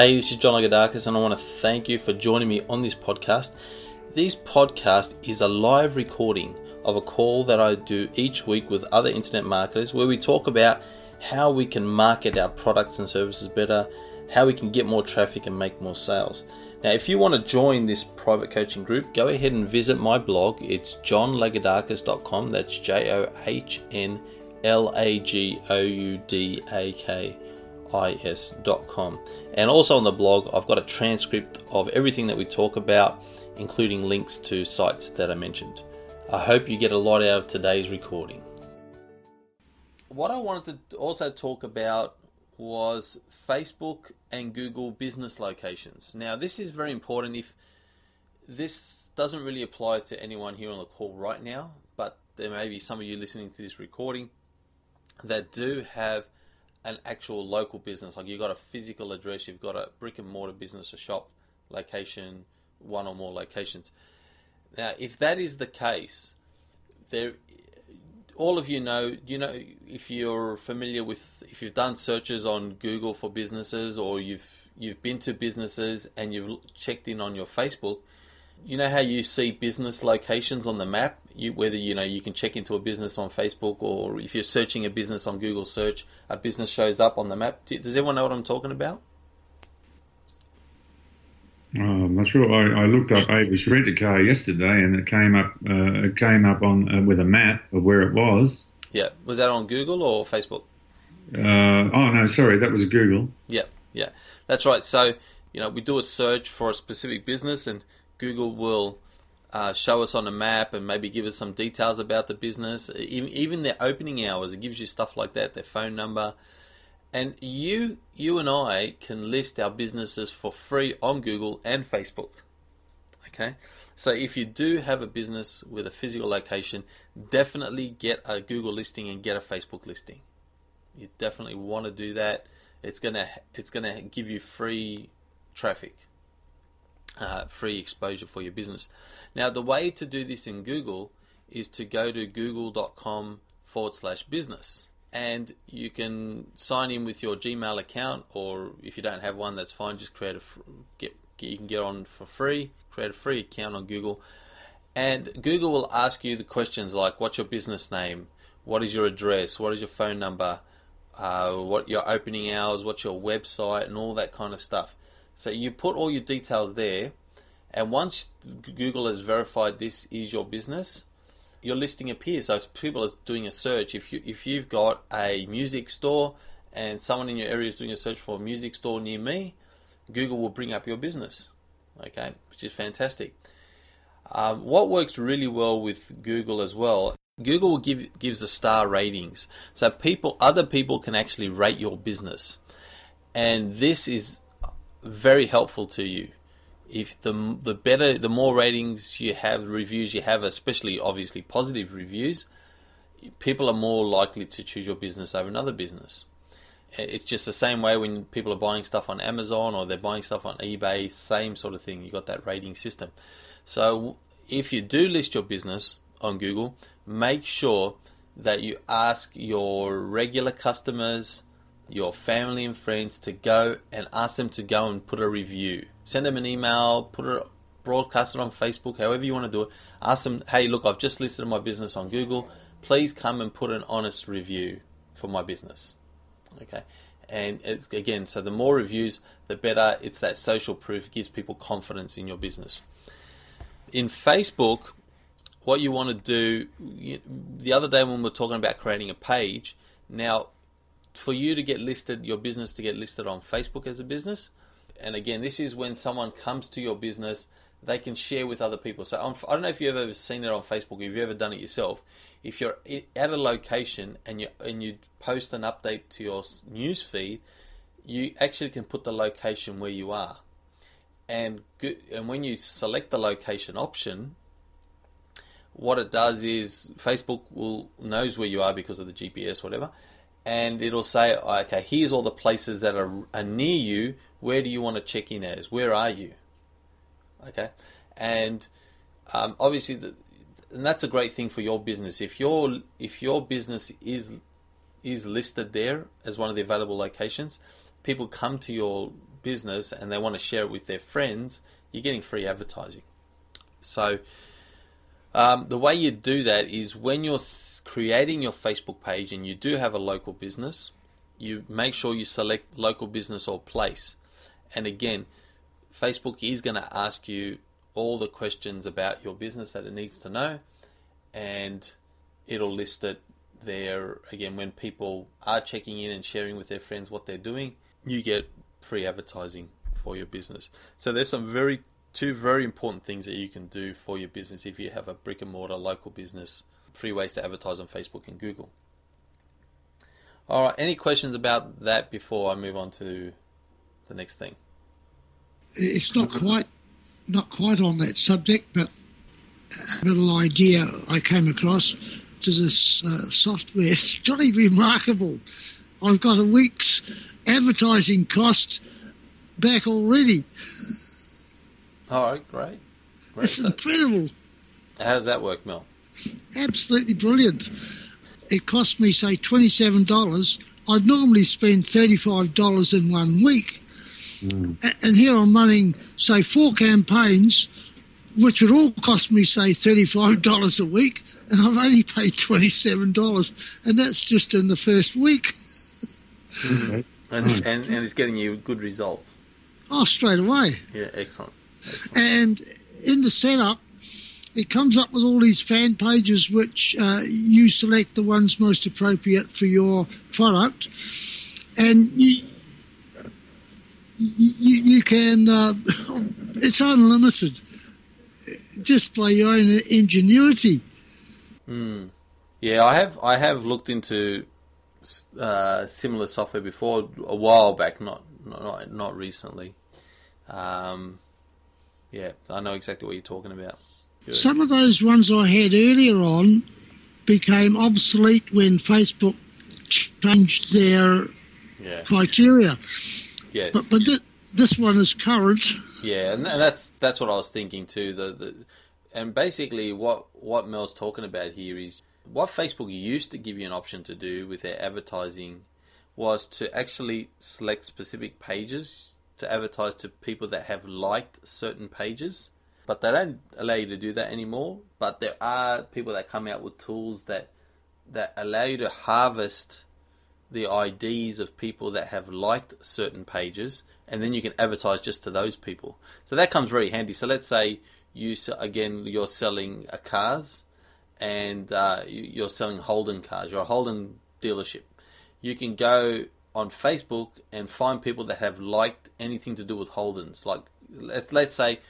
Hey, this is John Lagoudakis, and I want to thank you for joining me on this podcast. This podcast is a live recording of a call that I do each week with other internet marketers where we talk about how we can market our products and services better, how we can get more traffic and make more sales. Now, if you want to join this private coaching group, go ahead and visit my blog. It's johnlagoudakis.com. That's J O H N L A G O U D A K is.com. And also on the blog, I've got a transcript of everything that we talk about, including links to sites that I mentioned. I hope you get a lot out of today's recording. What I wanted to also talk about was Facebook and Google business locations. Now, this is very important if this doesn't really apply to anyone here on the call right now, but there may be some of you listening to this recording that do have an actual local business, like you've got a physical address, you've got a brick and mortar business, a shop location, one or more locations. Now, if that is the case, there, all of you know, you know, if you're familiar with, if you've done searches on Google for businesses, or you've you've been to businesses and you've checked in on your Facebook, you know how you see business locations on the map you, whether you know you can check into a business on facebook or if you're searching a business on google search a business shows up on the map does everyone know what i'm talking about Oh, I'm not sure. I, I, looked up Avis Rent a Car yesterday, and it came up. Uh, it came up on uh, with a map of where it was. Yeah, was that on Google or Facebook? Uh, oh no, sorry, that was Google. Yeah, yeah, that's right. So you know, we do a search for a specific business, and Google will uh, show us on a map and maybe give us some details about the business. Even, even their opening hours, it gives you stuff like that, their phone number. And you, you and I can list our businesses for free on Google and Facebook. Okay, so if you do have a business with a physical location, definitely get a Google listing and get a Facebook listing. You definitely want to do that. It's gonna it's gonna give you free traffic uh, free exposure for your business. Now, the way to do this in Google is to go to google.com forward slash business. And you can sign in with your Gmail account, or if you don't have one, that's fine. Just create a get you can get on for free. Create a free account on Google, and Google will ask you the questions like, "What's your business name? What is your address? What is your phone number? Uh, what your opening hours? What's your website?" and all that kind of stuff. So you put all your details there, and once Google has verified this is your business, your listing appears. So if people are doing a search, if you if you've got a music store and someone in your area is doing a search for a music store near me, Google will bring up your business. Okay, which is fantastic. Um, what works really well with Google as well, Google give gives the star ratings, so people other people can actually rate your business, and this is very helpful to you. If the the better, the more ratings you have, reviews you have, especially obviously positive reviews, people are more likely to choose your business over another business. It's just the same way when people are buying stuff on Amazon or they're buying stuff on eBay, same sort of thing. You got that rating system. So if you do list your business on Google, make sure that you ask your regular customers your family and friends to go and ask them to go and put a review. Send them an email, put it, broadcast it on Facebook, however you want to do it. Ask them, hey, look, I've just listed my business on Google. Please come and put an honest review for my business. Okay. And again, so the more reviews, the better. It's that social proof, it gives people confidence in your business. In Facebook, what you want to do, the other day when we were talking about creating a page, now for you to get listed, your business to get listed on Facebook as a business. And again, this is when someone comes to your business, they can share with other people. So on, I don't know if you've ever seen it on Facebook, if you've ever done it yourself. If you're at a location and you and you post an update to your news feed, you actually can put the location where you are. And and when you select the location option, what it does is Facebook will knows where you are because of the GPS, whatever and it'll say, okay, here's all the places that are, are near you. Where do you want to check in as? Where are you? Okay, and um, obviously, the, and that's a great thing for your business. If your if your business is is listed there as one of the available locations, people come to your business and they want to share it with their friends, you're getting free advertising. So um, the way you do that is when you're creating your Facebook page and you do have a local business, you make sure you select local business or place. And again, Facebook is going to ask you all the questions about your business that it needs to know, and it'll list it there again when people are checking in and sharing with their friends what they're doing. You get free advertising for your business. So there's some very two very important things that you can do for your business if you have a brick and mortar local business. Free ways to advertise on Facebook and Google. All right, any questions about that before I move on to the next thing? It's not quite not quite on that subject, but a little idea I came across to this uh, software. It's jolly remarkable. I've got a week's advertising cost back already. All right, great. great. It's So incredible. how does that work, Mel? Absolutely brilliant. It cost me, say, $27. I'd normally spend $35 in one week. Mm. A- And here I'm running, say, four campaigns, which would all cost me, say, $35 a week, and I've only paid $27. And that's just in the first week. Okay. And, and, and it's getting you good results. Oh, straight away. Yeah, excellent. And in the setup, it comes up with all these fan pages, which uh, you select the ones most appropriate for your product, and you you, you can uh, it's unlimited just by your own ingenuity. Hmm. Yeah, I have I have looked into uh, similar software before a while back, not not not recently. Um, yeah, I know exactly what you're talking about. Good. Some of those ones I had earlier on became obsolete when Facebook changed their Yeah, criteria. yes, But but this, this one is current. yeah, and, and that's that's what I was thinking too. The, the and basically what what Mel's talking about here is what Facebook used to give you an option to do with their advertising was to actually select specific pages to advertise to people that have liked certain pages. But they don't allow you to do that anymore. But there are people that come out with tools that that allow you to harvest the IDs of people that have liked certain pages, and then you can advertise just to those people. So that comes very handy. So let's say you again you're selling cars, and uh, you're selling Holden cars. You're a Holden dealership. You can go on Facebook and find people that have liked anything to do with Holdens. Like let's let's say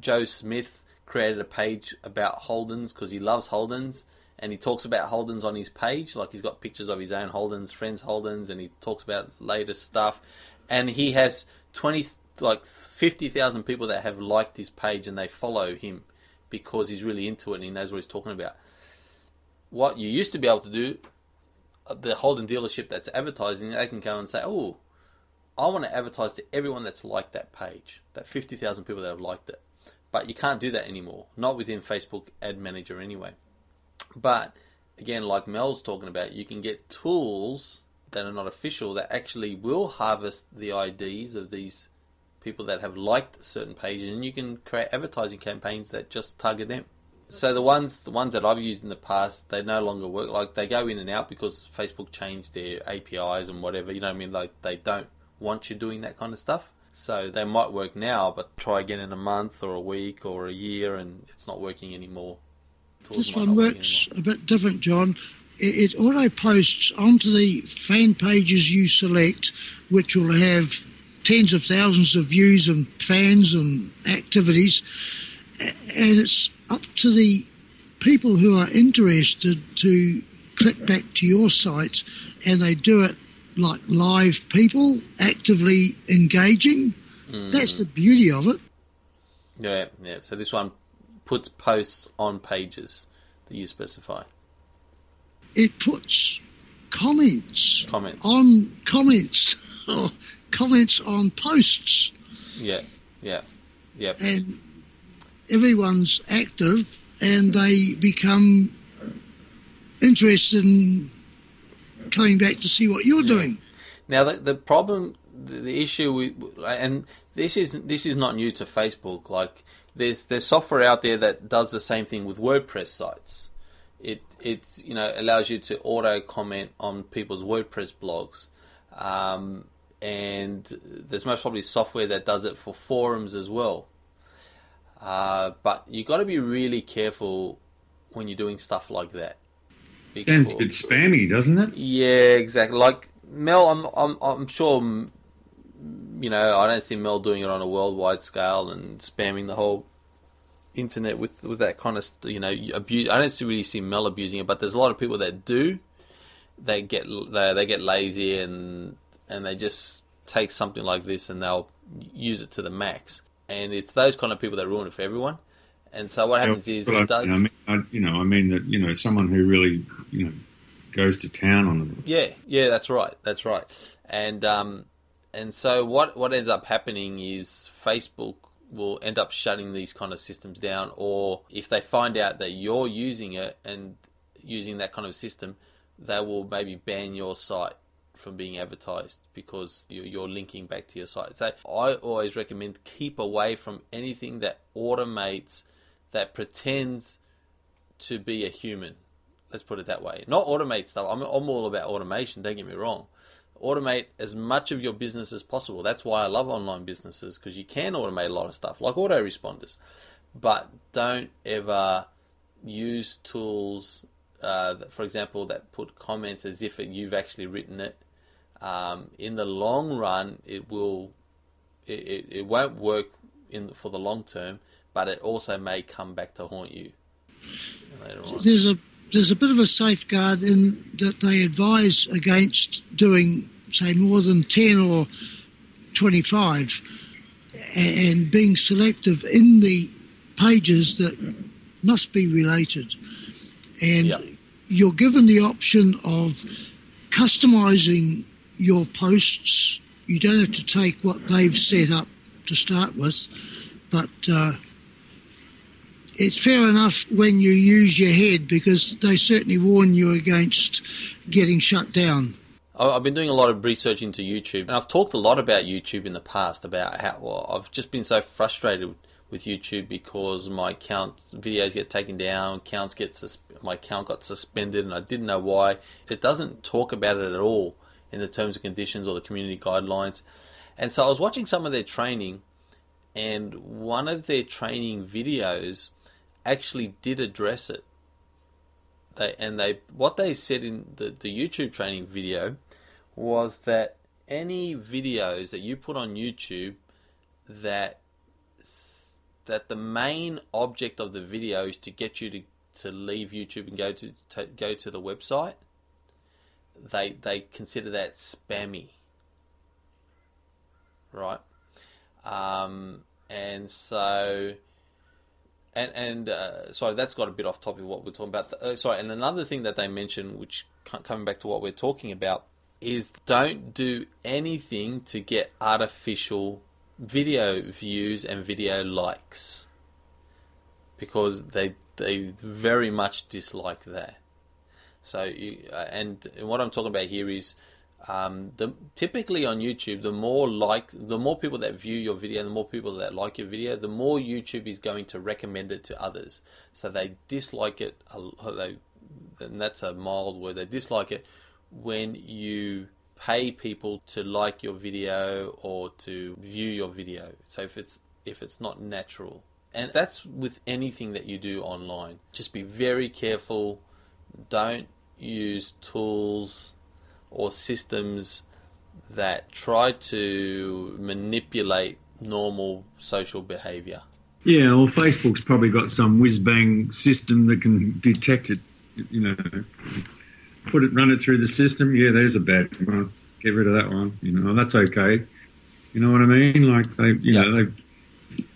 Joe Smith created a page about Holdens because he loves Holdens and he talks about Holdens on his page. Like he's got pictures of his own Holdens, friends Holdens, and he talks about latest stuff. And he has twenty like fifty thousand people that have liked his page and they follow him because he's really into it and he knows what he's talking about. What you used to be able to do, the Holden dealership that's advertising, they can go and say, "Oh, I want to advertise to everyone that's liked that page, that fifty thousand people that have liked it." But you can't do that anymore, not within Facebook Ad Manager anyway. But again, like Mel's talking about, you can get tools that are not official that actually will harvest the IDs of these people that have liked certain pages, and you can create advertising campaigns that just target them. So the ones the ones that I've used in the past, they no longer work. Like they go in and out because Facebook changed their APIs and whatever. You know what I mean? Like they don't want you doing that kind of stuff. So they might work now, but try again in a month or a week or a year, and it's not working anymore. Tools This one works a bit different, John. It, it auto posts onto the fan pages you select, which will have tens of thousands of views and fans and activities. And it's up to the people who are interested to click back to your site, and they do it like live people, actively engaging. Hmm. That's the beauty of it. Yeah, yeah. So this one puts posts on pages that you specify. It puts comments Comments. on comments comments on posts Yeah, yeah, yeah. and everyone's active and they become interested in coming back to see what you're doing Now the the problem the, the issue with, and this is this is not new to Facebook. Like there's there's software out there that does the same thing with WordPress sites. It it's you know allows you to auto comment on people's WordPress blogs, um, and there's most probably software that does it for forums as well. Uh, but you got to be really careful when you're doing stuff like that. Sounds a bit spammy, doesn't it? Yeah, exactly. Like Mel, I'm I'm I'm sure you know I don't see Mel doing it on a worldwide scale and spamming the whole internet with with that kind of you know abuse. I don't really see Mel abusing it, but there's a lot of people that do. They get they they get lazy and and they just take something like this and they'll use it to the max. And it's those kind of people that ruin it for everyone. And so what happens is it does. You know, I mean, I, you know, I mean that you know someone who really you know goes to town on them. Yeah, yeah, that's right, that's right. And um, and so what what ends up happening is Facebook will end up shutting these kind of systems down, or if they find out that you're using it and using that kind of system, they will maybe ban your site from being advertised because you're linking back to your site. So I always recommend keep away from anything that automates that pretends to be a human. Let's put it that way. Not automate stuff. I'm, I'm all about automation, don't get me wrong. Automate as much of your business as possible. That's why I love online businesses because you can automate a lot of stuff, like autoresponders. But don't ever use tools, uh, for example, that put comments as if you've actually written it. Um, in the long run, it will, it, it, won't work in for the long term but it also may come back to haunt you later on. There's a there's a bit of a safeguard in that they advise against doing, say, more than ten or twenty-five, and being selective in the pages that must be related, and yep. you're given the option of customizing your posts. You don't have to take what they've set up to start with, but uh, it's fair enough when you use your head because they certainly warn you against getting shut down. I've been doing a lot of research into YouTube, and I've talked a lot about YouTube in the past about how well I've just been so frustrated with YouTube because my account videos get taken down, accounts get sus- my account got suspended, and I didn't know why. It doesn't talk about it at all in the terms and conditions or the community guidelines. And so I was watching some of their training, and one of their training videos actually did address it. They and they what they said in the, the YouTube training video was that any videos that you put on YouTube that that the main object of the video is to get you to, to leave YouTube and go to, to go to the website, they they consider that spammy, right? Um, and so and and uh, sorry, that's got a bit off topic of what we're talking about. Uh, sorry, and another thing that they mentioned, which coming back to what we're talking about, is don't do anything to get artificial video views and video likes because they they very much dislike that. So you, uh, and, and what I'm talking about here is um, the typically on YouTube, the more like the more people that view your video, the more people that like your video, the more YouTube is going to recommend it to others. So they dislike it. They, and that's a mild word. They dislike it when you pay people to like your video or to view your video. So if it's if it's not natural, and that's with anything that you do online. Just be very careful. Don't use tools or systems that try to manipulate normal social behavior. Yeah, well, Facebook's probably got some whiz bang system that can detect it. You know, put it, run it through the system. Yeah, there's a bad one. Get rid of that one. You know, that's okay. You know what I mean? Like they, you yep. know, they've.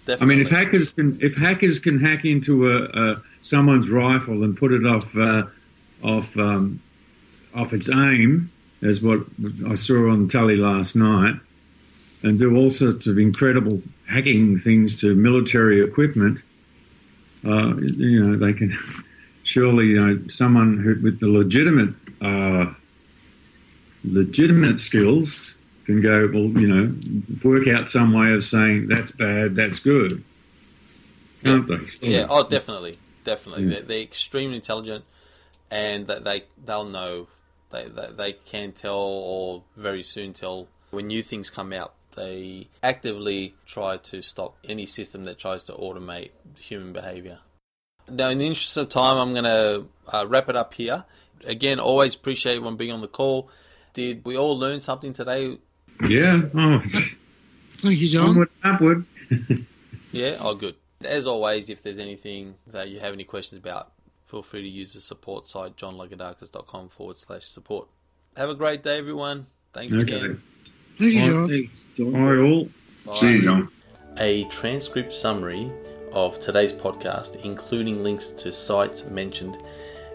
Definitely. I mean, if hackers can if hackers can hack into a, a someone's rifle and put it off uh, off um, off its aim, as what I saw on telly last night, and do all sorts of incredible hacking things to military equipment. Uh, you know, they can surely you know someone who, with the legitimate uh, legitimate skills can go, well, you know, work out some way of saying that's bad, that's good. Can't they? Yeah, oh, definitely, definitely. Yeah. They're, they're extremely intelligent, and that they they'll know. They, they they can tell, or very soon tell when new things come out. They actively try to stop any system that tries to automate human behavior. Now, in the interest of time, I'm going to uh, wrap it up here. Again, always appreciate everyone being on the call. Did we all learn something today? Yeah. Oh, Thank you, John. onward, upward. Yeah, oh, good. As always, if there's anything that you have any questions about, feel free to use the support site, johnlagoudakis.com forward slash support. Have a great day, everyone. Thanks Okay. again. Thank you, John. Thanks, John. All right, all. Bye. See you, John. A transcript summary of today's podcast, including links to sites mentioned,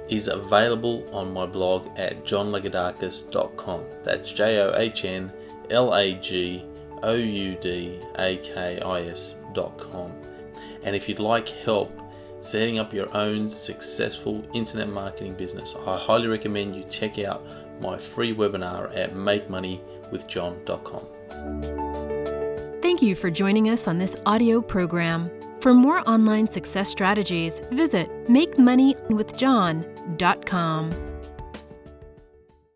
is available on my blog at johnlagoudakis.com. That's J O H N L A G O U D A K I S.com. And if you'd like help setting up your own successful internet marketing business, I highly recommend you check out my free webinar at makemoneywithjohn.com. Thank you for joining us on this audio program. For more online success strategies, visit MakeMoneyWithJohn.com.